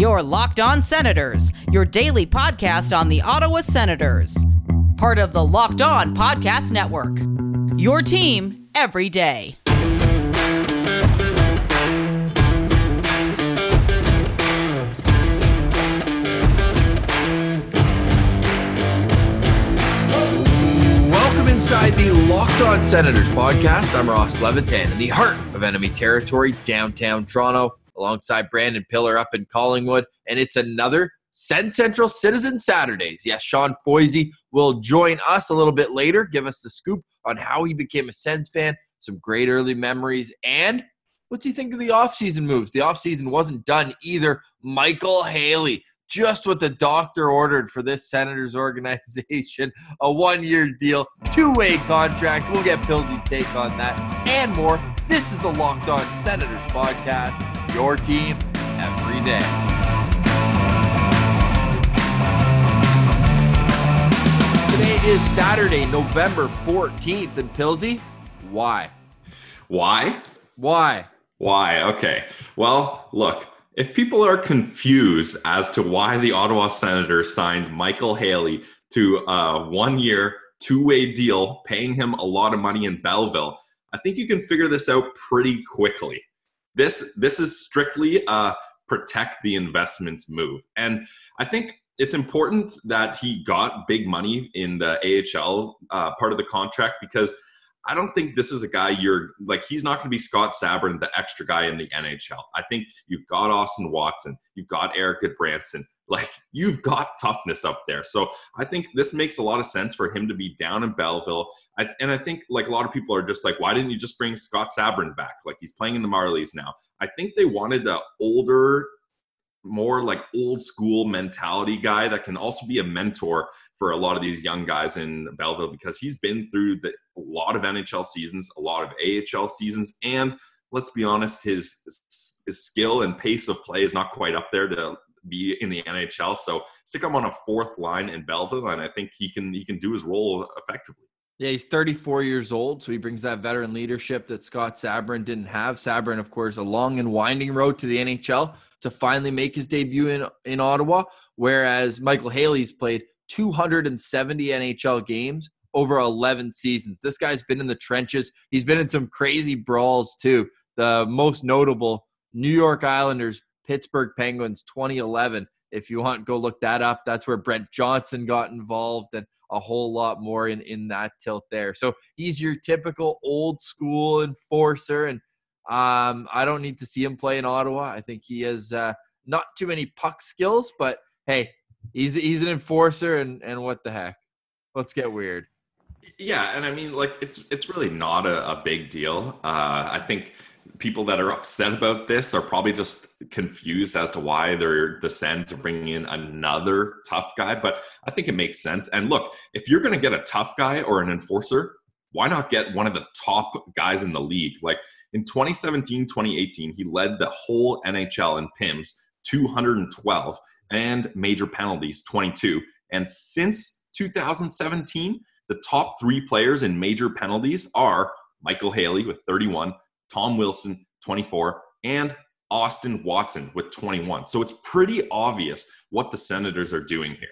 Your Locked On Senators, your daily podcast on the Ottawa Senators. Part of the Locked On Podcast Network. Your team every day. Welcome inside the Locked On Senators podcast. I'm Ross Levitan in the heart of enemy territory, downtown Toronto, alongside Brandon Pillar up in Collingwood. And it's another Sens Central Citizen Saturdays. Yes, Sean Foisey will join us a little bit later, give us the scoop on how he became a Sens fan, some great early memories, and what's he think of the offseason moves? The offseason wasn't done either. Michael Haley just what the doctor ordered for this Senators organization a one year deal, two way contract. We'll get Pilsey's take on that and more. This is the Locked On Senators podcast, your team every day. Today is Saturday, November 14th, in Pilsey, why? Why? Why? Why? Okay. Well, look, if people are confused as to why the Ottawa Senators signed Michael Haley to a one year, two way deal, paying him a lot of money in Belleville, I think you can figure this out pretty quickly. This, this is strictly a protect the investments move. And I think it's important that he got big money in the AHL uh, part of the contract because – I don't think this is a guy you're like, he's not going to be Scott Sabourin, the extra guy in the NHL. I think you've got Austin Watson, you've got Erik Gudbranson, like you've got toughness up there. So I think this makes a lot of sense for him to be down in Belleville. I, and I think like a lot of people are just like, why didn't you just bring Scott Sabourin back? Like he's playing in the Marlies now. I think they wanted a older more like old school mentality guy that can also be a mentor for a lot of these young guys in Belleville because he's been through the, a lot of NHL seasons, a lot of AHL seasons, and let's be honest, his his skill and pace of play is not quite up there to be in the NHL. So stick him on a fourth line in Belleville, and I think he can he can do his role effectively. Yeah, he's 34 years old, so he brings that veteran leadership that Scott Sabourin didn't have. Sabourin, of course, a long and winding road to the NHL to finally make his debut in in Ottawa, whereas Michael Haley's played 270 NHL games over 11 seasons. This guy's been in the trenches. He's been in some crazy brawls too. The most notable New York Islanders Pittsburgh Penguins 2011. If you want, go look that up. That's where Brent Johnson got involved and a whole lot more in, in that tilt there. So he's your typical old school enforcer. And um, I don't need to see him play in Ottawa. I think he has uh, not too many puck skills, but hey, he's he's an enforcer and, and what the heck. Let's get weird. Yeah, and I mean, like it's it's really not a, a big deal. Uh, I think people that are upset about this are probably just confused as to why they're the Sens bringing in another tough guy. But I think it makes sense. And look, if you're going to get a tough guy or an enforcer, why not get one of the top guys in the league? Like in 2017, 2018, he led the whole NHL in PIMS, 212, and major penalties, 22. And since 2017, the top three players in major penalties are Michael Haley with 31, Tom Wilson, 24, and Austin Watson with 21. So it's pretty obvious what the Senators are doing here.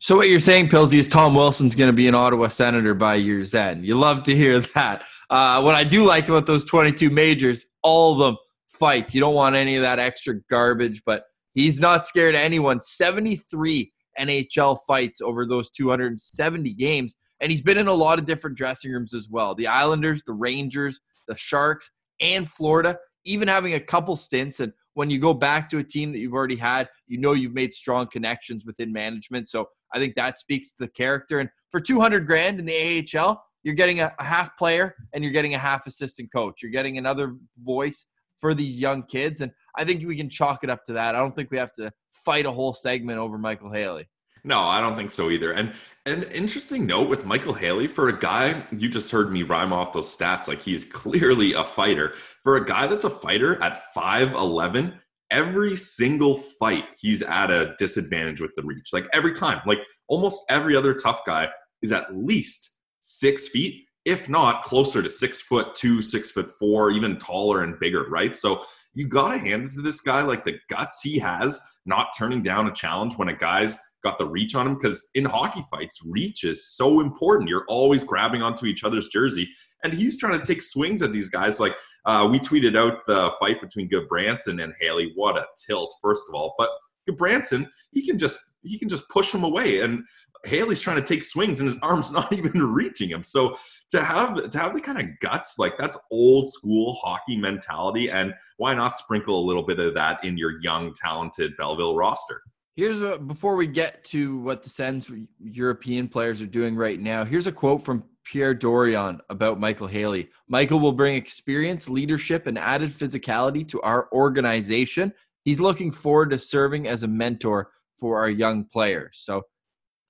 So what you're saying, Pilsy, is Tom Wilson's going to be an Ottawa Senator by year's end. You love to hear that. Uh, what I do like about those 22 majors, all of them fights. You don't want any of that extra garbage, but he's not scared of anyone. 73 NHL fights over those 270 games, and he's been in a lot of different dressing rooms as well. The Islanders, the Rangers, the Sharks, and Florida, even having a couple stints. And when you go back to a team that you've already had, you know you've made strong connections within management. So I think that speaks to the character. And for 200 grand in the AHL, you're getting a, half player and you're getting a half assistant coach. You're getting another voice for these young kids. And I think we can chalk it up to that. I don't think we have to fight a whole segment over Michael Haley. No, I don't think so either. And an interesting note with Michael Haley for a guy you just heard me rhyme off those stats like he's clearly a fighter. For a guy that's a fighter at 5'11, every single fight he's at a disadvantage with the reach. Like every time. Like almost every other tough guy is at least 6 feet, if not closer to 6 foot 2, 6 foot 4, even taller and bigger, right? So you got to hand it to this guy, like the guts he has, not turning down a challenge when a guy's got the reach on him. Because in hockey fights, reach is so important. You're always grabbing onto each other's jersey. And he's trying to take swings at these guys. Like uh, we tweeted out the fight between Gudbranson and Haley. What a tilt, first of all. But Gudbranson, he can just he can just push him away. And Haley's trying to take swings and his arm's not even reaching him. So to have to have the kind of guts like that's old school hockey mentality, and why not sprinkle a little bit of that in your young, talented Belleville roster? Here's a, before we get to what the Sens European players are doing right now. Here's a quote from Pierre Dorion about Michael Haley. Michael will bring experience, leadership, and added physicality to our organization. He's looking forward to serving as a mentor for our young players. So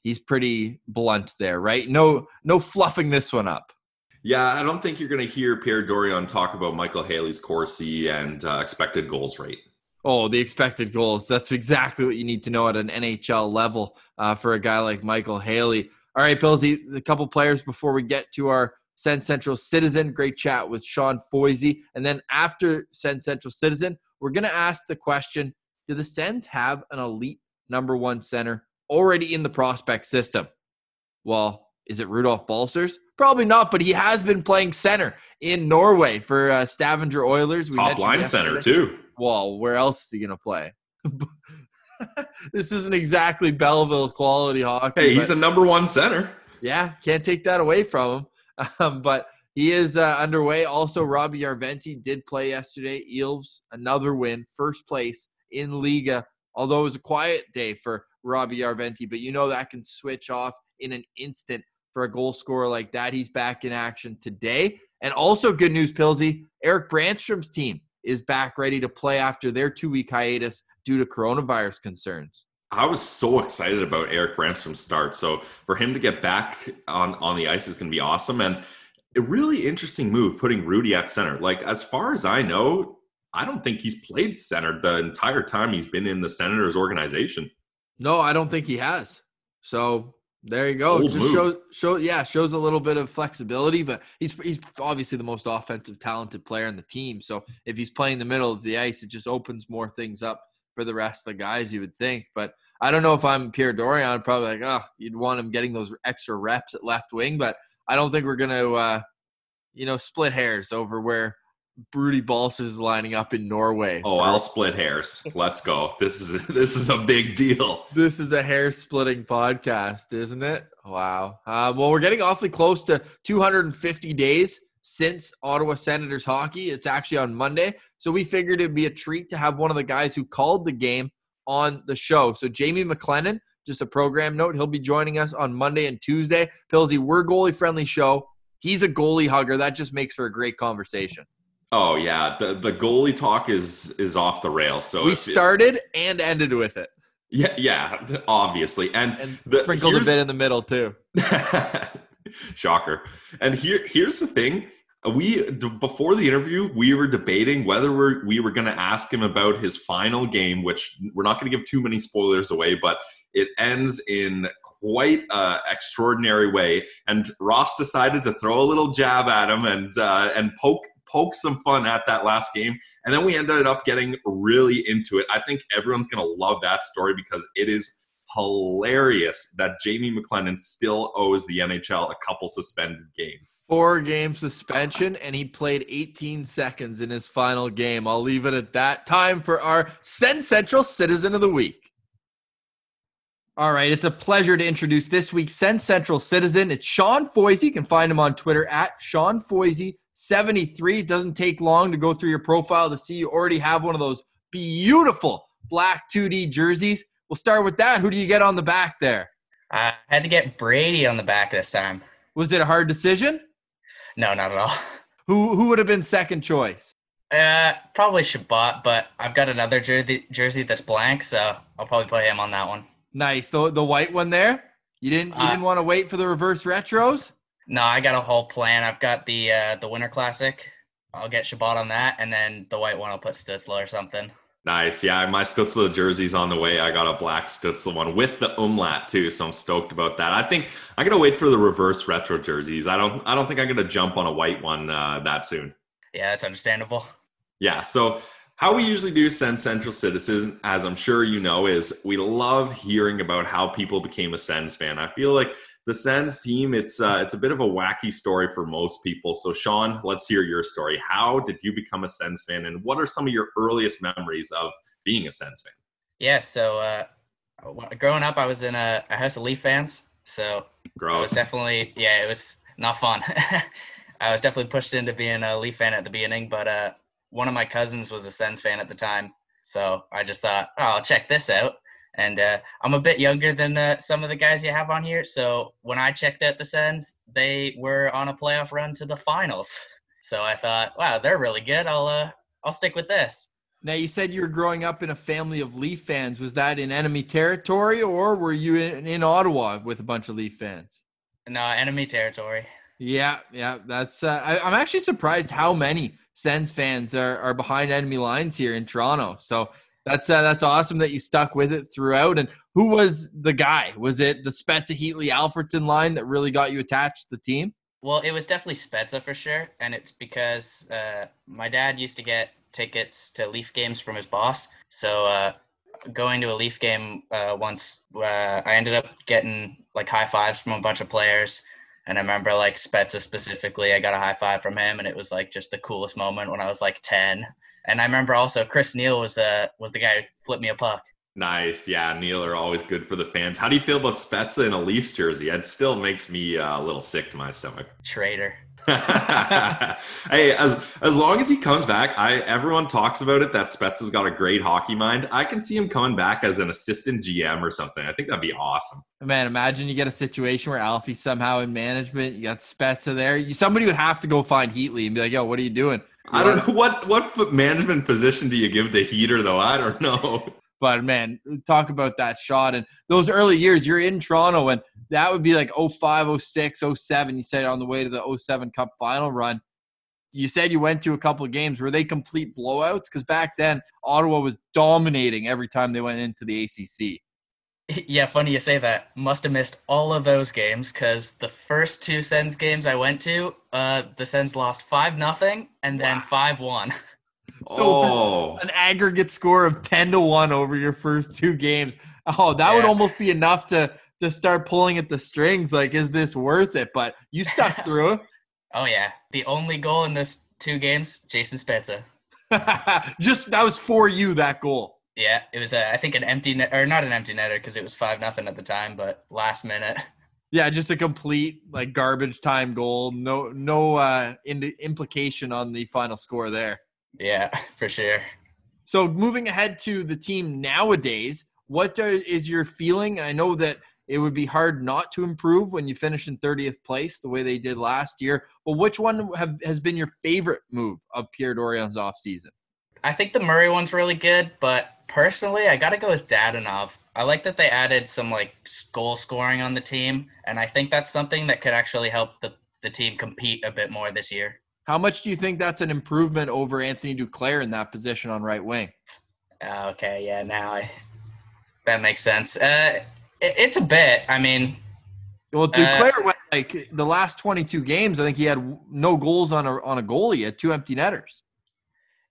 he's pretty blunt there, right? No, no fluffing this one up. Yeah, I don't think you're going to hear Pierre Dorion talk about Michael Haley's Corsi and uh, expected goals rate. Oh, the expected goals. That's exactly what you need to know at an NHL level uh, for a guy like Michael Haley. All right, Pillsy, a couple players before we get to our Sens Central Citizen. Great chat with Sean Foisey. And then after Sens Central Citizen, we're going to ask the question Do the Sens have an elite number one center already in the prospect system. Well, is it Rudolph Balcers? Probably not, but he has been playing center in Norway for uh, Stavanger Oilers. We Top line center too. Well, where else is he going to play? this isn't exactly Belleville quality hockey. Hey, he's a number one center. Yeah, can't take that away from him. Um, but he is uh, underway. Also, Roby Järventie did play yesterday. Ilves, another win, first place in Liiga. Although it was a quiet day for Roby Järventie, but you know that can switch off in an instant for a goal scorer like that. He's back in action today. And also, good news, Pilsy, Erik Brannstrom's team is back ready to play after their two week hiatus due to coronavirus concerns. I was so excited about Erik Brannstrom's start. So for him to get back on, on the ice is going to be awesome. And a really interesting move putting Rudy at center. Like, as far as I know, I don't think he's played center the entire time he's been in the Senators organization. No, I don't think he has. So there you go. Old Just move. shows show yeah, shows a little bit of flexibility, but he's he's obviously the most offensive talented player in the team. So if he's playing the middle of the ice, it just opens more things up for the rest of the guys, you would think. But I don't know if I'm Pierre Dorion, I'd probably like, oh, you'd want him getting those extra reps at left wing, but I don't think we're gonna uh, you know, split hairs over where Rudy Balcers is lining up in Norway. Oh, for- I'll split hairs. Let's go. This is this is a big deal. This is a hair splitting podcast, isn't it? Wow. Uh, well, we're getting awfully close to 250 days since Ottawa Senators hockey. It's actually on Monday, so we figured it'd be a treat to have one of the guys who called the game on the show. So Jamie McLennan, just a program note, he'll be joining us on Monday and Tuesday. Pillsy, we're goalie friendly show. He's a goalie hugger. That just makes for a great conversation. Oh yeah, the the goalie talk is is off the rails. So we started it, and ended with it. Yeah, yeah, obviously, and, and the, sprinkled a bit in the middle too. Shocker. And here here's the thing: we before the interview we were debating whether we're, we were going to ask him about his final game, which we're not going to give too many spoilers away, but it ends in quite uh, extraordinary way. And Ross decided to throw a little jab at him and uh, and poke poke some fun at that last game. And then we ended up getting really into it. I think everyone's going to love that story because it is hilarious that Jamie McLennan still owes the NHL a couple suspended games. Four game suspension, and he played 18 seconds in his final game. I'll leave it at that. Time for our Sens Central Citizen of the Week. All right, it's a pleasure to introduce this week's Sens Central Citizen. It's Sean Foisey. You can find him on Twitter at Sean Foisey 73. It doesn't take long to go through your profile to see you already have one of those beautiful black 2D jerseys. We'll start with that. Who do you get on the back there? I had to get Brady on the back this time. Was it a hard decision? No, not at all. Who who would have been second choice? Uh, probably Chabot, but I've got another jersey jersey that's blank, so I'll probably play him on that one. Nice. The the white one there. You didn't you uh, didn't want to wait for the reverse retros? No, I got a whole plan. I've got the uh, the Winter Classic. I'll get Chabot on that, and then the white one I'll put Stützle or something. Nice. Yeah, my Stützle jersey's on the way. I got a black Stützle one with the umlaut too, so I'm stoked about that. I think I'm gonna wait for the reverse retro jerseys. I don't. I don't think I'm gonna jump on a white one uh, that soon. Yeah, that's understandable. Yeah. So How we usually do Sens Central Citizen, as I'm sure you know, is we love hearing about how people became a Sens fan. I feel like the Sens team, it's uh, it's a bit of a wacky story for most people. So, Sean, let's hear your story. How did you become a Sens fan, and what are some of your earliest memories of being a Sens fan? Yeah, so uh, growing up, I was in a, a house of Leaf fans, so Gross. I was definitely yeah, it was not fun. I was definitely pushed into being a Leaf fan at the beginning, but uh, one of my cousins was a Sens fan at the time, so I just thought, oh, I'll check this out. And uh, I'm a bit younger than uh, some of the guys you have on here. So when I checked out the Sens, they were on a playoff run to the finals. So I thought, wow, they're really good. I'll uh, I'll stick with this. Now you said you were growing up in a family of Leaf fans. Was that in enemy territory, or were you in, in Ottawa with a bunch of Leaf fans? No, enemy territory. Yeah, yeah, that's. Uh, I, I'm actually surprised how many Sens fans are, are behind enemy lines here in Toronto. So that's uh, that's awesome that you stuck with it throughout. And who was the guy? Was it the Spezza Heatley Alfredsson line that really got you attached to the team? Well, it was definitely Spezza for sure, and it's because uh, my dad used to get tickets to Leaf games from his boss. So uh, going to a Leaf game uh, once, uh, I ended up getting like high fives from a bunch of players. And I remember like Spezza specifically, I got a high five from him, and it was like just the coolest moment when I was like ten. And I remember also Chris Neil was the was the guy who flipped me a puck. Nice, yeah. Neil are always good for the fans. How do you feel about Spezza in a Leafs jersey? It still makes me uh, a little sick to my stomach. Traitor. hey, as as long as he comes back, I everyone talks about it that Spezza's got a great hockey mind. I can see him coming back as an assistant GM or something. I think that'd be awesome. Man, imagine you get a situation where Alfie's somehow in management. You got Spezza there. You, somebody would have to go find Heatley and be like, "Yo, what are you doing?" I don't know what what management position do you give to Heater though. I don't know. But man, talk about that shot and those early years. You're in Toronto, and that would be like 05, 06, 07. You said on the way to the 07 Cup final run. You said you went to a couple of games. Were they complete blowouts? Because back then, Ottawa was dominating every time they went into the ACC. Yeah, funny you say that. Must have missed all of those games because the first two Sens games I went to, uh, the Sens lost five nothing and then five wow. one. So oh. an aggregate score of 10 to 1 over your first two games. Oh, that yeah. would almost be enough to to start pulling at the strings like is this worth it? But you stuck through. oh yeah. The only goal in this two games, Jason Spezza. Just that was for you that goal. Yeah, it was a, I think an empty net or not an empty netter because it was 5 nothing at the time, but last minute. Yeah, just a complete like garbage time goal. No no uh in- implication on the final score there. Yeah, for sure. So moving ahead to the team nowadays, what is your feeling? I know that it would be hard not to improve when you finish in 30th place the way they did last year. But which one have, has been your favorite move of Pierre Dorion's offseason? I think the Murray one's really good, but personally, I got to go with Dadonov. I like that they added some like goal scoring on the team, and I think that's something that could actually help the, the team compete a bit more this year. How much do you think that's an improvement over Anthony Duclair in that position on right wing? Uh, okay, yeah, now I that makes sense. Uh, it, it's a bit. I mean, well, Duclair uh, went like the last 22 games. I think he had no goals on a on a goalie. Had two empty netters.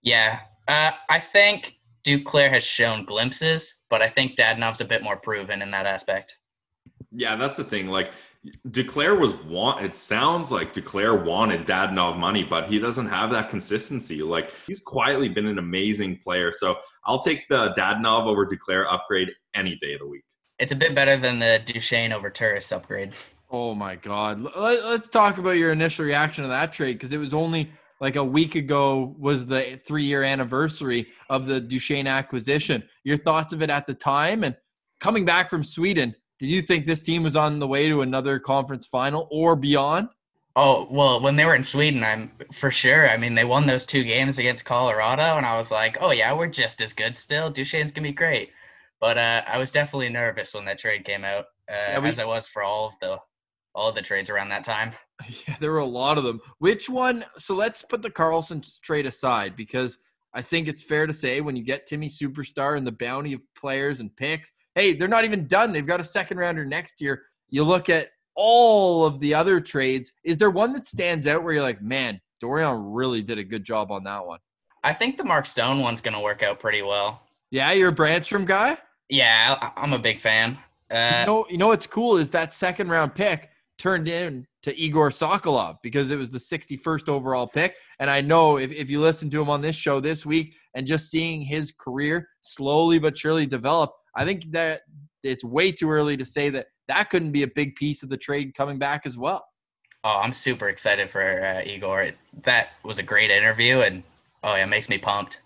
Yeah, uh, I think Duclair has shown glimpses, but I think Dadonov's a bit more proven in that aspect. Yeah, that's the thing. Like Duclair was want. It sounds like Duclair wanted Dadonov money, but he doesn't have that consistency. Like he's quietly been an amazing player. So I'll take the Dadonov over Duclair upgrade any day of the week. It's a bit better than the Duchene over Turris upgrade. Oh my God! Let's talk about your initial reaction to that trade because it was only like a week ago was the three-year anniversary of the Duchene acquisition. Your thoughts of it at the time and coming back from Sweden did you think this team was on the way to another conference final or beyond? Oh well, when they were in Sweden, I'm for sure. I mean, they won those two games against Colorado, and I was like, "Oh yeah, we're just as good still. Duchene's gonna be great." But uh, I was definitely nervous when that trade came out, uh, yeah, we, as I was for all of the all the trades around that time. Yeah, there were a lot of them. Which one? So let's put the Karlsson trade aside because I think it's fair to say when you get Timmy Superstar and the bounty of players and picks, hey, they're not even done. They've got a second rounder next year. You look at all of the other trades. Is there one that stands out where you're like, man, Dorion really did a good job on that one? I think the Mark Stone one's going to work out pretty well. Yeah, you're a Brannstrom guy. Yeah, I'm a big fan. Uh, You know, you know what's cool is that second round pick turned in to Egor Sokolov because it was the 61st overall pick. And I know if, if you listen to him on this show this week and just seeing his career slowly but surely develop, I think that it's way too early to say that that couldn't be a big piece of the trade coming back as well. oh, I'm super excited for uh, Egor. That was a great interview, and oh, yeah, it makes me pumped.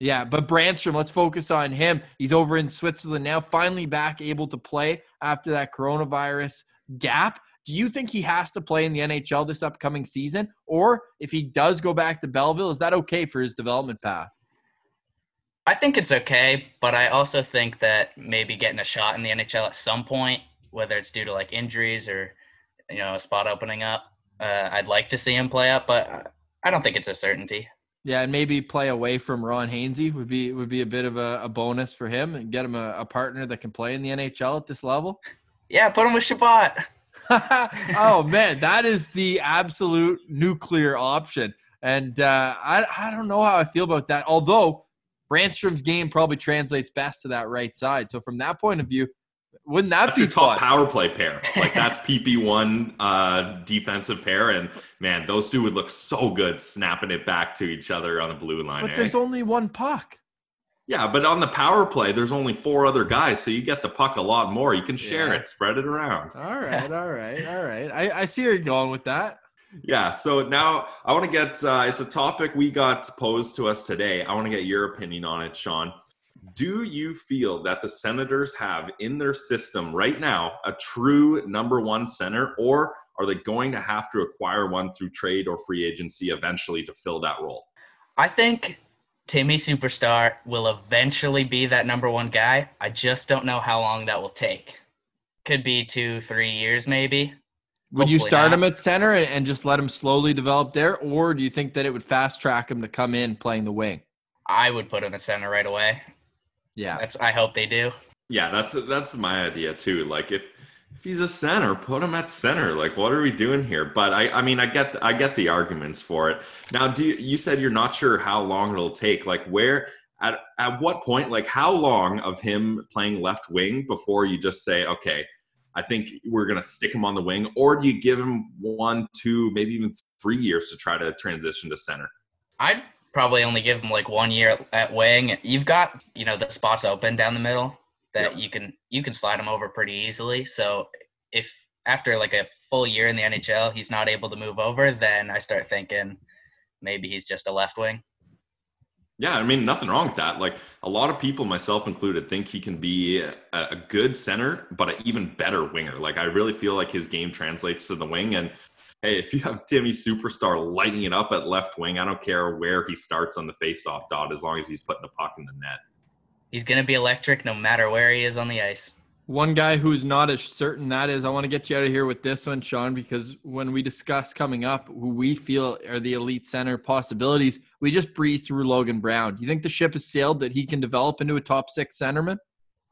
Yeah, but Brannstrom, let's focus on him. He's over in Switzerland now, finally back able to play after that coronavirus gap. Do you think he has to play in the NHL this upcoming season? Or if he does go back to Belleville, is that okay for his development path? I think it's okay, but I also think that maybe getting a shot in the NHL at some point, whether it's due to like injuries or you know a spot opening up, uh, I'd like to see him play up, but I- don't think it's a certainty. Yeah, and maybe play away from Ron Hainsey would be would be a bit of a, a bonus for him and get him a, a partner that can play in the NHL at this level. Yeah, put him with Chabot. oh man, that is the absolute nuclear option. And uh, I I don't know how I feel about that. Although Brannstrom's game probably translates best to that right side. So from that point of view, wouldn't that That's be your top fun? power play pair. Like that's PP one uh, defensive pair, and man, those two would look so good snapping it back to each other on the blue line. But eh? there's only one puck. Yeah, but on the power play, there's only four other guys, so you get the puck a lot more. You can share Yeah. it, spread it around. All right, all right, all right. I, I see where you're going with that. Yeah, so now I want to get uh, it's a topic we got posed to us today. I want to get your opinion on it, Sean. Do you feel that the Senators have in their system right now a true number one center, or are they going to have to acquire one through trade or free agency eventually to fill that role? I think Timmy Superstar will eventually be that number one guy. I just don't know how long that will take. Could be two, three years, maybe. Would you start not. him at center and, and just let him slowly develop there, or do you think that it would fast track him to come in playing the wing? I would put him at center right away. Yeah, That's. I hope they do. Yeah, that's that's my idea too. Like if if he's a center, put him at center. Like what are we doing here? But I I mean I get I get the arguments for it. Now, do you, you said you're not sure how long it'll take? Like where at at what point? Like how long of him playing left wing before you just say okay? I think we're gonna stick him on the wing, or do you give him one, two, maybe even three years to try to transition to center? I'd probably only give him like one year at wing. You've got you know the spots open down the middle that Yep. you can you can slide him over pretty easily. So if after like a full year in the NHL he's not able to move over, then I start thinking maybe he's just a left wing. Yeah, I mean, nothing wrong with that. Like a lot of people, myself included, think he can be a, a good center, but an even better winger. Like I really feel like his game translates to the wing. And hey, if you have Timmy Superstar lighting it up at left wing, I don't care where he starts on the faceoff dot as long as he's putting the puck in the net. He's gonna be electric no matter where he is on the ice. One guy who's not as certain that is, I want to get you out of here with this one, Sean, because when we discuss coming up who we feel are the elite center possibilities, we just breeze through Logan Brown. Do you think the ship has sailed that he can develop into a top six centerman?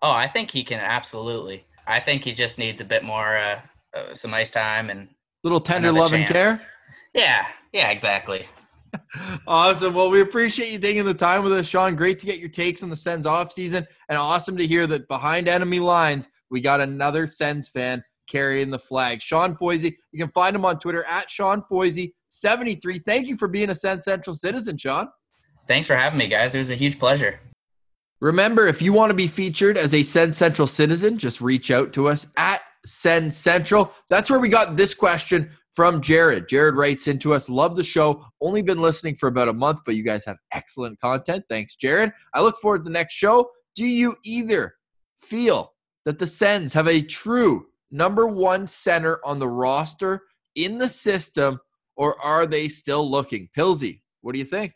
Oh, I think he can absolutely. I think he just needs a bit more uh, uh, some ice time and Little tender love and care? yeah, yeah, exactly. Awesome. Well, we appreciate you taking the time with us, Sean. Great to get your takes on the Sens off season, and awesome to hear that behind enemy lines, we got another Sens fan carrying the flag. Sean Foisey. You can find him on Twitter at Sean Foisey73. Thank you for being a Sens Central citizen, Sean. Thanks for having me, guys. It was a huge pleasure. Remember, if you want to be featured as a Sens Central citizen, just reach out to us at Sens Central. That's where we got this question from Jared. Jared writes into us, Love the show. Only been listening for about a month, but you guys have excellent content. Thanks, Jared. I look forward to the next show. Do you either feel that the Sens have a true number one center on the roster in the system, or are they still looking? Pilsy, what do you think?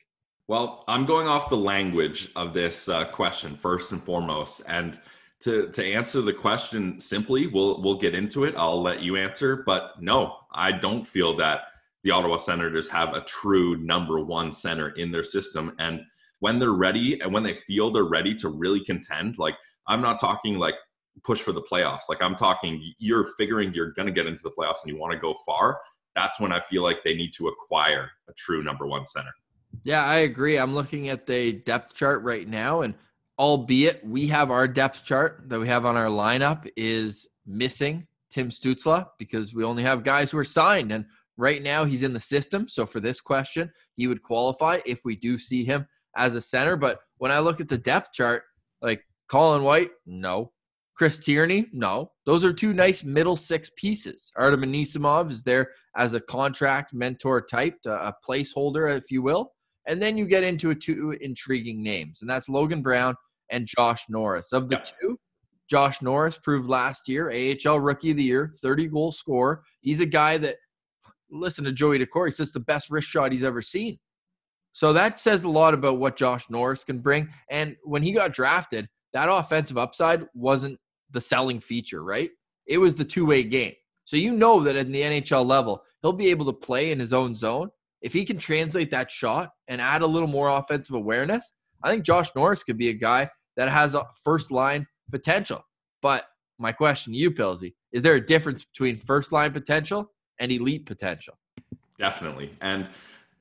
Well, I'm going off the language of this uh, question first and foremost, and to to answer the question simply, we'll we'll get into it. I'll let you answer, but no, I don't feel that the Ottawa Senators have a true number one center in their system, and when they're ready and when they feel they're ready to really contend, like I'm not talking like push for the playoffs, like I'm talking you're figuring you're to get into the playoffs and you want to go far. That's when I feel like they need to acquire a true number one center. Yeah, I agree. I'm looking at the depth chart right now, and albeit we have our depth chart that we have on our lineup is missing Tim Stützle because we only have guys who are signed. And right now he's in the system. So for this question, he would qualify if we do see him as a center. But when I look at the depth chart, like Colin White, no. Chris Tierney, no. Those are two nice middle six pieces. Artem Anisimov is there as a contract mentor type, a placeholder, if you will. And then you get into a two intriguing names, and that's Logan Brown and Josh Norris. Of the two, Josh Norris proved last year AHL Rookie of the Year, 30 goal scorer. He's a guy that, listen to Joey Daccord, he says the best wrist shot he's ever seen. So that says a lot about what Josh Norris can bring. And when he got drafted, that offensive upside wasn't the selling feature, right? It was the two way game. So you know that in the NHL level, he'll be able to play in his own zone. If he can translate that shot and add a little more offensive awareness, I think Josh Norris could be a guy that has a first line potential. But my question to you, Pilsy, is there a difference between first line potential and elite potential? Definitely. And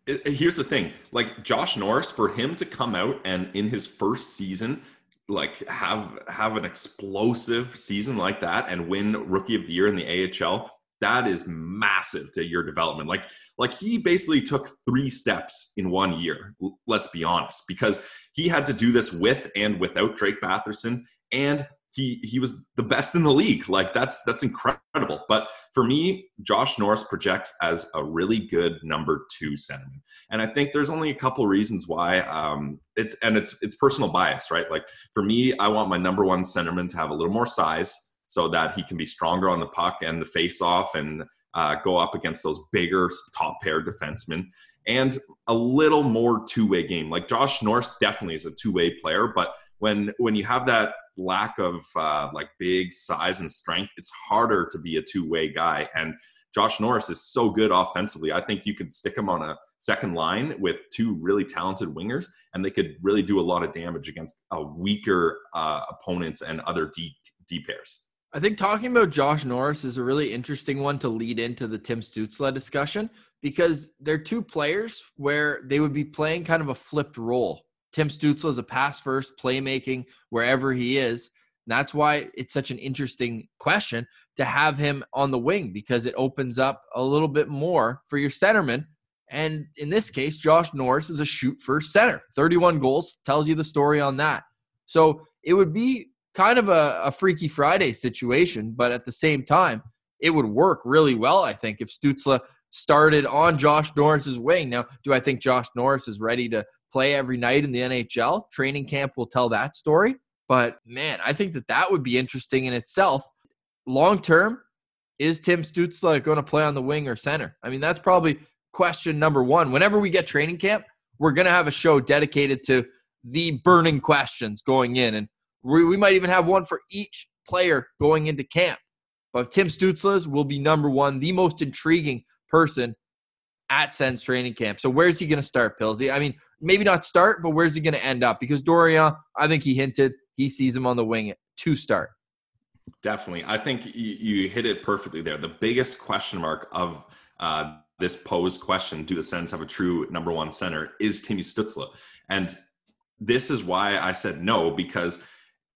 it, here's the thing like Josh Norris, for him to come out and in his first season, like have have an explosive season like that and win rookie of the year in the AHL that is massive to your development like like he basically took three steps in one year let's be honest because he had to do this with and without Drake Batherson and he he was the best in the league. Like that's that's incredible. But for me, Josh Norris projects as a really good number two centerman, and I think there's only a couple reasons why. Um, it's and it's it's personal bias, right? Like for me, I want my number one centerman to have a little more size so that he can be stronger on the puck and the face off and uh, go up against those bigger top pair defensemen and a little more two way game. Like Josh Norris definitely is a two way player, but when when you have that lack of uh, like big size and strength, it's harder to be a two way guy. And Josh Norris is so good offensively. I think you could stick him on a second line with two really talented wingers, and they could really do a lot of damage against a weaker uh, opponents and other D D pairs. I think talking about Josh Norris is a really interesting one to lead into the Tim Stützle discussion because they're two players where they would be playing kind of a flipped role. Tim Stützle is a pass first playmaking wherever he is. And that's why it's such an interesting question to have him on the wing because it opens up a little bit more for your centerman. And in this case, Josh Norris is a shoot first center. 31 goals tells you the story on that. So it would be kind of a, a Freaky Friday situation, but at the same time, it would work really well, I think, if Stützle started on Josh Norris's wing. Now, do I think Josh Norris is ready to play every night in the NHL. Training camp will tell that story. But man, I think that that would be interesting in itself. Long term, is Tim Stützle going to play on the wing or center? I mean, that's probably question number one. Whenever we get training camp, we're going to have a show dedicated to the burning questions going in. And we, we might even have one for each player going into camp. But Tim Stützle's will be number one, the most intriguing person at Sens training camp. So where's he going to start, Pillsy? I mean, maybe not start, but where's he going to end up? Because Dorion, I think he hinted he sees him on the wing to start. Definitely. I think you, you hit it perfectly there. The biggest question mark of uh, this posed question, do the Sens have a true number one center, is Timmy Stützle. And this is why I said no, because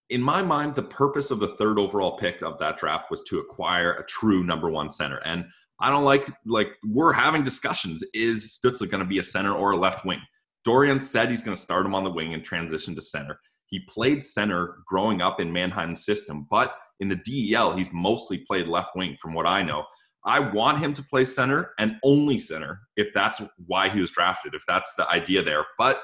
in my mind, the purpose of the third overall pick of that draft was to acquire a true number one center. And I don't like like we're having discussions. Is Stützle going to be a center or a left wing? Dorion said he's going to start him on the wing and transition to center. He played center growing up in Mannheim's system, but in the DEL, he's mostly played left wing, from what I know. I want him to play center and only center if that's why he was drafted, if that's the idea there. But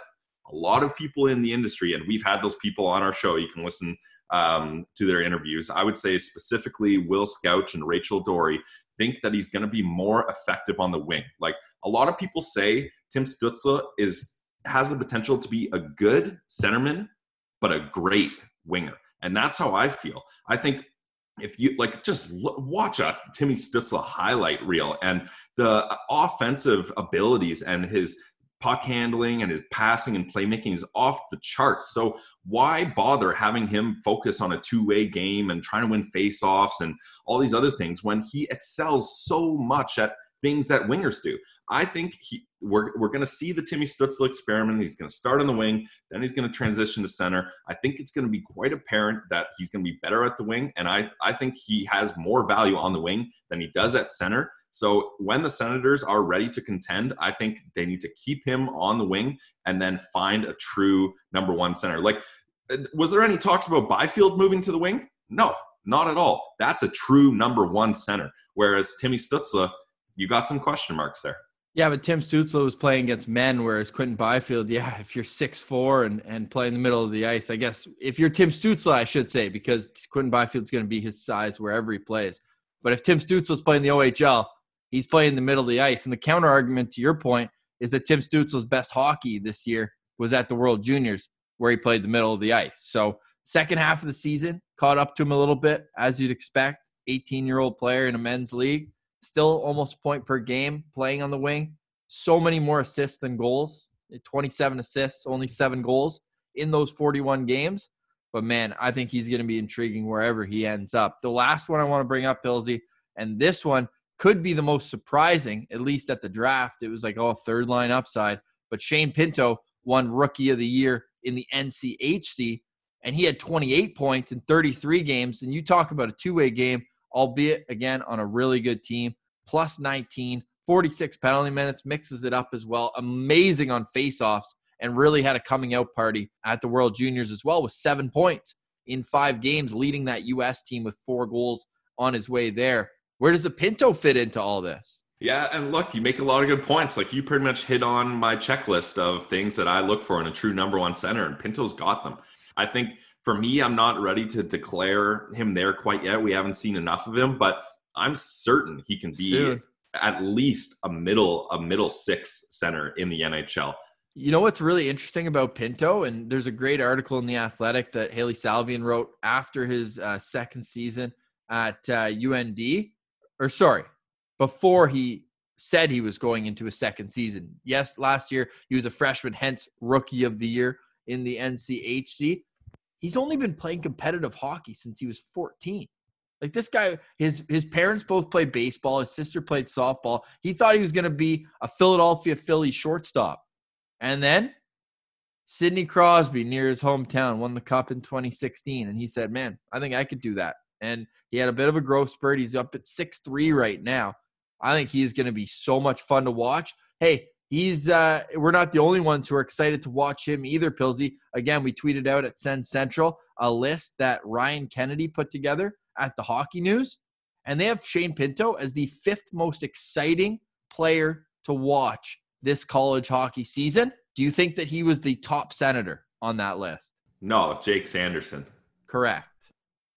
a lot of people in the industry, and we've had those people on our show. You can listen um, to their interviews. I would say specifically Will Scouch and Rachel Doerrie think that he's going to be more effective on the wing. Like a lot of people say, Tim Stützle is has the potential to be a good centerman, but a great winger, and that's how I feel. I think if you like just watch a Timmy Stützle highlight reel and the offensive abilities and his puck handling and his passing and playmaking is off the charts. So why bother having him focus on a two-way game and trying to win face-offs and all these other things when he excels so much at things that wingers do. I think he, we're, we're going to see the Timmy Stützle experiment. He's going to start on the wing, then he's going to transition to center. I think it's going to be quite apparent that he's going to be better at the wing, and I, I think he has more value on the wing than he does at center. So when the Senators are ready to contend, I think they need to keep him on the wing and then find a true number one center. Like, uh, was there any talks about Byfield moving to the wing? No, not at all. That's a true number one center. Whereas Timmy Stützle, you got some question marks there. Yeah, but Tim Stützle was playing against men, whereas Quinton Byfield, yeah, if you're six four and, and play in the middle of the ice, I guess if you're Tim Stützle, I should say, because Quinton Byfield's going to be his size wherever he plays. But if Tim Stützle's playing the OHL, he's playing in the middle of the ice. And the counter argument to your point is that Tim Stützle's best hockey this year was at the World Juniors, where he played the middle of the ice. So second half of the season caught up to him a little bit, as you'd expect. 18 year old player in a men's league still almost point per game playing on the wing. So many more assists than goals. 27 assists, only seven goals in those 41 games. But man, I think he's going to be intriguing wherever he ends up. The last one I want to bring up, Pilsy, and this one could be the most surprising, at least at the draft. It was like, oh, third line upside. But Shane Pinto won Rookie of the Year in the NCHC, and he had 28 points in 33 games. And you talk about a two way game albeit again on a really good team. Plus 19, 46 penalty minutes, mixes it up as well. Amazing on faceoffs and really had a coming out party at the World Juniors as well with seven points in five games, leading that U.S. team with four goals on his way there. Where does the Pinto fit into all this? Yeah, and look, you make a lot of good points. Like you pretty much hit on my checklist of things that I look for in a true number one center, and Pinto's got them. I think for me, I'm not ready to declare him there quite yet. We haven't seen enough of him, but I'm certain he can be Soon. at least a middle a middle six center in the NHL. You know what's really interesting about Pinto, and there's a great article in the Athletic that Hailey Salvian wrote after his uh, second season at uh, UND, or sorry, before he said he was going into a second season. Yes, last year he was a freshman, hence rookie of the year in the NCHC he's only been playing competitive hockey since he was 14. Like this guy, his his parents both played baseball. His sister played softball. He thought he was going to be a Philadelphia Phillies shortstop, and then Sidney Crosby, near his hometown, won the cup in 2016, and he said, "Man, I think I could do that." And he had a bit of a growth spurt. He's up at six three right now. I think he's going to be so much fun to watch. Hey, he's uh, we're not the only ones who are excited to watch him either pilsy again we tweeted out at sens central a list that ryan kennedy put together at the hockey news and they have shane pinto as the fifth most exciting player to watch this college hockey season do you think that he was the top senator on that list no jake sanderson correct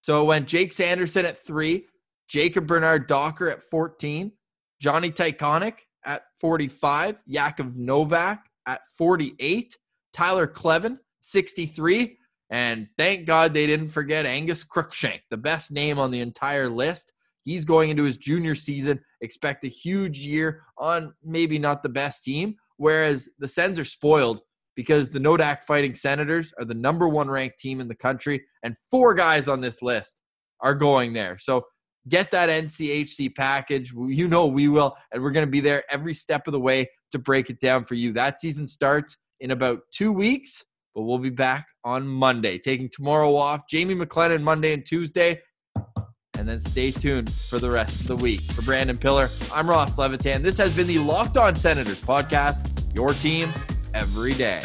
so it went jake sanderson at three jacob bernard-docker at 14 jonny tychonick at 45, Jakov Novak at 48, Tyler Kleven, 63. And thank God they didn't forget Angus Crookshank, the best name on the entire list. He's going into his junior season. Expect a huge year on maybe not the best team, whereas the Sens are spoiled because the Nodak Fighting Senators are the number one ranked team in the country, and four guys on this list are going there. So Get that NCHC package. You know we will, and we're going to be there every step of the way to break it down for you. That season starts in about two weeks, but we'll be back on Monday, taking tomorrow off. Jamie McLennan Monday and Tuesday, and then stay tuned for the rest of the week. For Brandon Pillar, I'm Ross Levitan. This has been the Locked On Senators podcast, your team every day.